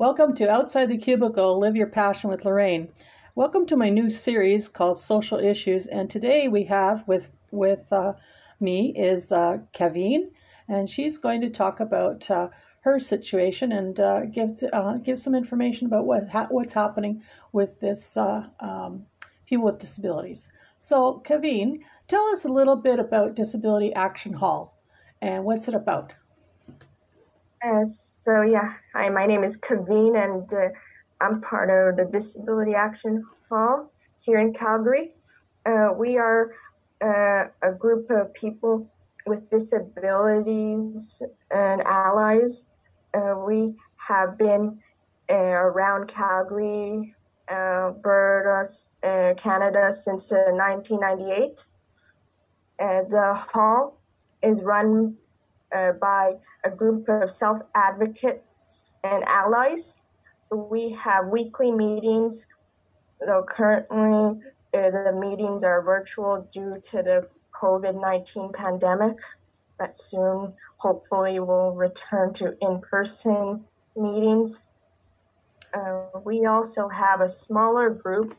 Welcome to Outside the Cubicle Live Your Passion with Lorraine. Welcome to my new series called Social Issues. And today we have with, with uh, me is uh, Kaveen, and she's going to talk about uh, her situation and uh, give, uh, give some information about what ha- what's happening with this uh, um, people with disabilities. So, Kaveen, tell us a little bit about Disability Action Hall and what's it about? Uh, so yeah, hi, my name is Kaveen and uh, I'm part of the Disability Action Hall here in Calgary. Uh, we are uh, a group of people with disabilities and allies. Uh, we have been around Calgary, Alberta, Canada since 1998. the hall is run by a group of self advocates and allies. We have weekly meetings, though currently uh, the meetings are virtual due to the COVID 19 pandemic, but soon hopefully we'll return to in person meetings. Uh, we also have a smaller group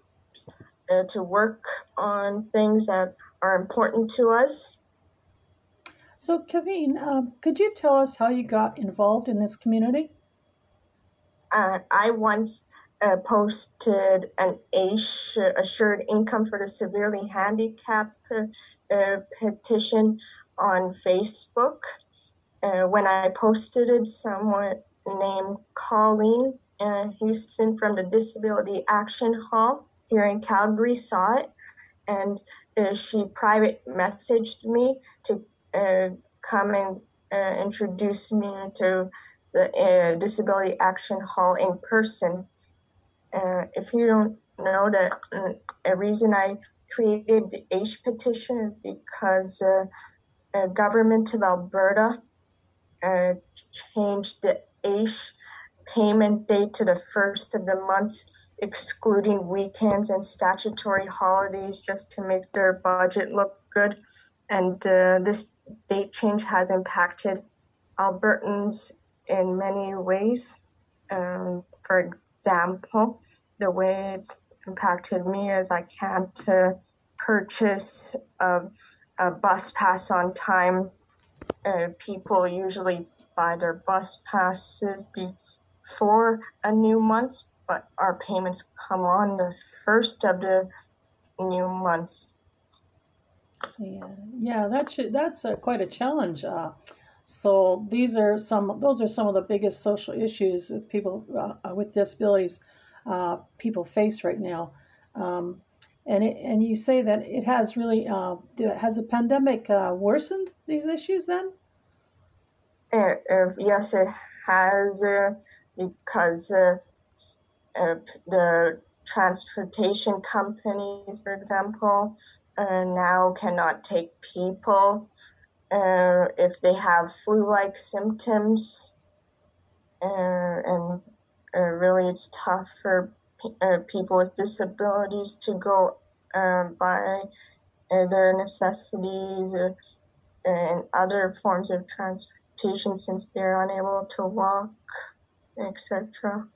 uh, to work on things that are important to us so, Kaveen, um, could you tell us how you got involved in this community? Uh, I once uh, posted an assured income for the severely handicapped uh, petition on Facebook. Uh, when I posted it, someone named Colleen uh, Houston from the Disability Action Hall here in Calgary saw it, and uh, she private messaged me to uh, come and uh, introduce me to the uh, Disability Action Hall in person. Uh, if you don't know that, uh, a reason I created the AISH petition is because uh, the government of Alberta uh, changed the AISH payment date to the first of the month, excluding weekends and statutory holidays, just to make their budget look good. And this date change has impacted Albertans in many ways. Um, for example, the way it's impacted me is I can't uh, purchase a, a, bus pass on time. Uh, people usually buy their bus passes before a new month, but our payments come on the first of the new month. Yeah, yeah, that should, that's a, quite a challenge. Uh, so these are some; those are some of the biggest social issues with people uh, with disabilities uh, people face right now. Um, and it, and you say that it has really uh, has the pandemic uh, worsened these issues then? Uh, yes, it has because the transportation companies, for example, uh, now cannot take people uh, if they have flu-like symptoms, uh, and uh, really it's tough for uh, people with disabilities to go buy their necessities and other forms of transportation since they're unable to walk, etc.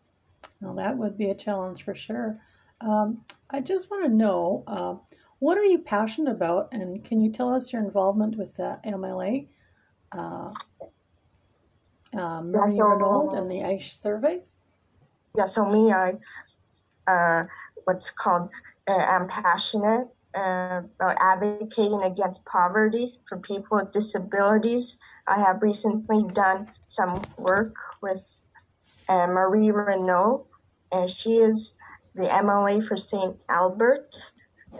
Well, that would be a challenge for sure. Um, I just want to know uh, what are you passionate about, and can you tell us your involvement with the MLA, uh, uh, Marie yeah, so, and the AISH survey? Yeah, so me, I uh, what's called uh, I'm passionate uh, about advocating against poverty for people with disabilities. I have recently done some work with uh, Marie Renaud, and she is the MLA for St. Albert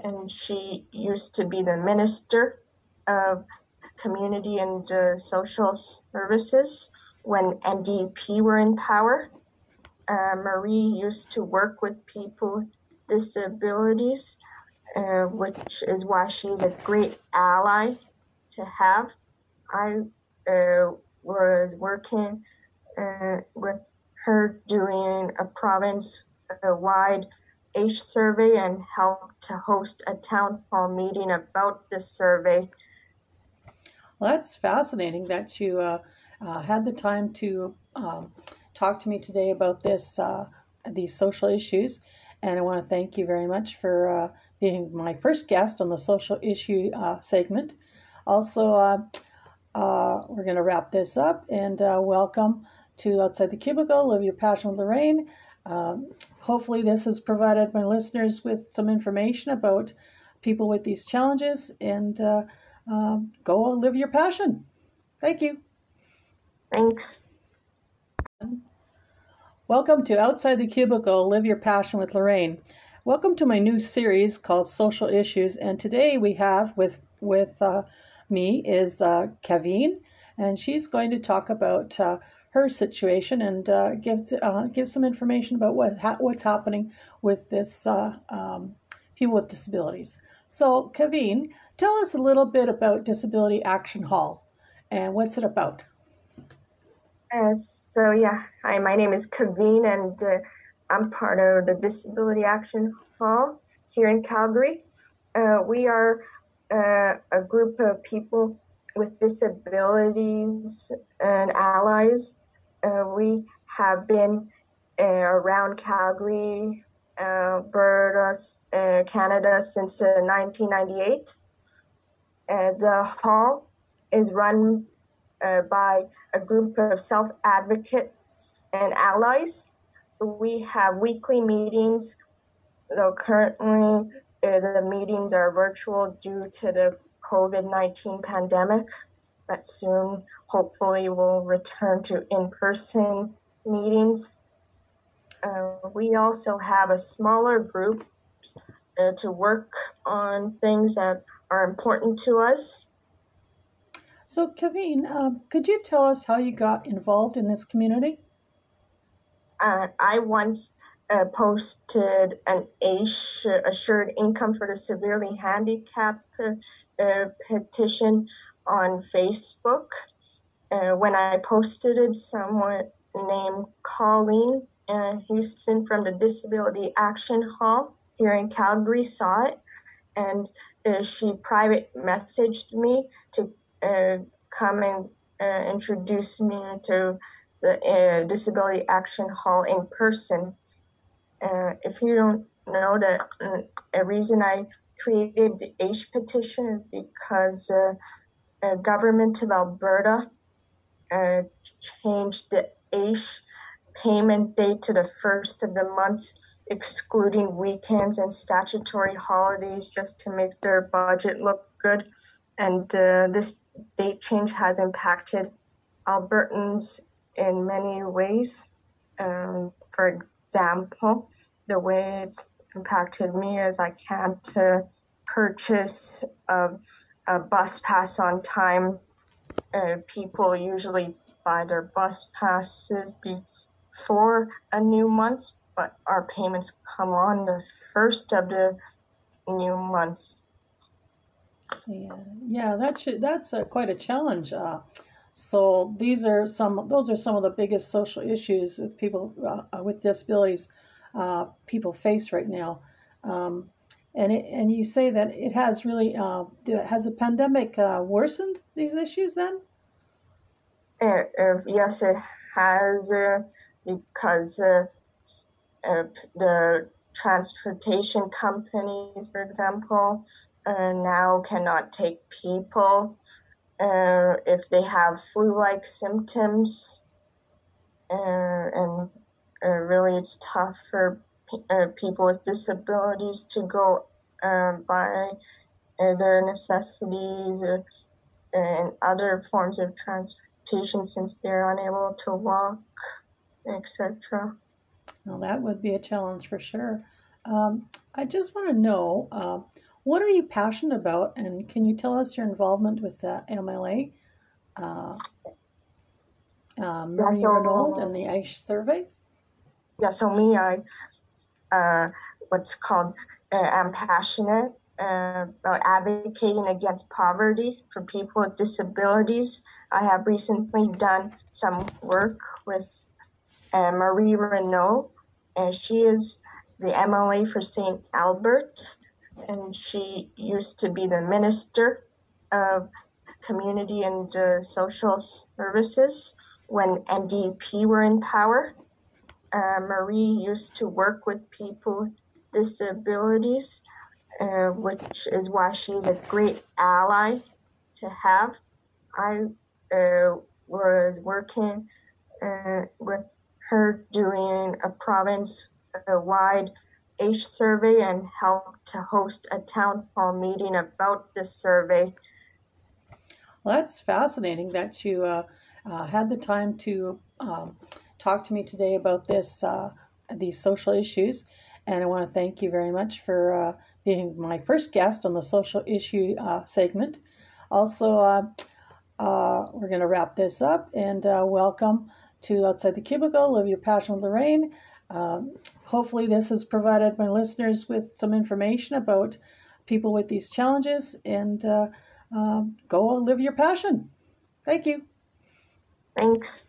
and she used to be the minister of community and uh, social services when NDP were in power. Uh, Marie used to work with people with disabilities, uh, which is why she's a great ally to have. I uh, was working uh, with her doing a province wide AISH survey and helped to host a town hall meeting about this survey. Well, that's fascinating that you uh, uh, had the time to um, talk to me today about this uh, these social issues. And I want to thank you very much for uh, being my first guest on the social issue uh, segment. Also, uh, we're going to wrap this up and welcome to Outside the Cubicle, Live Your Passion with Lorraine. Um, hopefully, this has provided my listeners with some information about people with these challenges and uh, uh, go live your passion. Thank you. Thanks. Welcome to Outside the Cubicle, Live Your Passion with Lorraine. Welcome to my new series called Social Issues, and today we have with with uh, me is uh, Kaveen, and she's going to talk about uh, her situation and uh, give uh, give some information about what ha- what's happening with this uh, um, people with disabilities. So, Kaveen, tell us a little bit about Disability Action Hall and what's it about. Uh, so yeah, hi, my name is Kaveen, and uh, I'm part of the Disability Action Hall here in Calgary. Uh, we are a group of people with disabilities and allies we have been uh, around Calgary, Alberta, uh, Canada since 1998. the hall is run by a group of self advocates and allies. We have weekly meetings, though currently uh, the meetings are virtual due to the COVID 19 pandemic, but soon hopefully we'll return to in-person meetings. Uh, we also have a smaller group uh, to work on things that are important to us. So, Kaveen, um, could you tell us how you got involved in this community? Uh, I once uh, posted an assured income for the severely handicapped uh, petition on Facebook uh, when I posted it, someone named Colleen uh, Houston from the Disability Action Hall here in Calgary saw it, and uh, she private messaged me to uh, come and uh, introduce me to the Disability Action Hall in person. if you don't know that, a reason I created the AISH petition is because uh, government of Alberta uh, changed the AISH payment date to the first of the month, excluding weekends and statutory holidays just to make their budget look good. And uh, this date change has impacted Albertans in many ways. Um, for example, the way it's impacted me is I can't uh, purchase a, a bus pass on time uh, people usually buy their bus passes before a new month, but our payments come on the first of the new month. Yeah, yeah, that should, that's quite a challenge. Uh, so these are some; those are some of the biggest social issues with people uh, with disabilities uh, people face right now. Um, and it, and you say that it has really uh, has the pandemic uh, worsened these issues then? Uh, uh yes, it has uh, because uh, the transportation companies, for example, now cannot take people if they have flu-like symptoms, and really it's tough for uh, people with disabilities to go uh, buy uh, their necessities uh, and other forms of transportation since they're unable to walk, etc. Well, that would be a challenge for sure. Um, I just want to know uh, what are you passionate about, and can you tell us your involvement with the MLA? Uh, uh, Marie so, Renaud and the AISH survey? Yeah, so me, I what's called uh, I'm passionate uh, about advocating against poverty for people with disabilities. I have recently done some work with uh, Marie Renaud, and she is the MLA for St. Albert, and she used to be the Minister of Community and uh, Social Services. when NDP were in power. Uh, Marie used to work with people with disabilities, uh, which is why she's a great ally to have. I uh, was working uh, with her doing a province wide AISH survey and helped to host a town hall meeting about this survey. Well, that's fascinating that you uh, uh, had the time to um, talk to me today about this uh, these social issues, and I want to thank you very much for uh, being my first guest on the social issue uh, segment. Also, uh, we're going to wrap this up and welcome to Outside the Cubicle, Live Your Passion with Lorraine. Um, hopefully, this has provided my listeners with some information about people with these challenges and uh, um, go live your passion. Thank you. Thanks.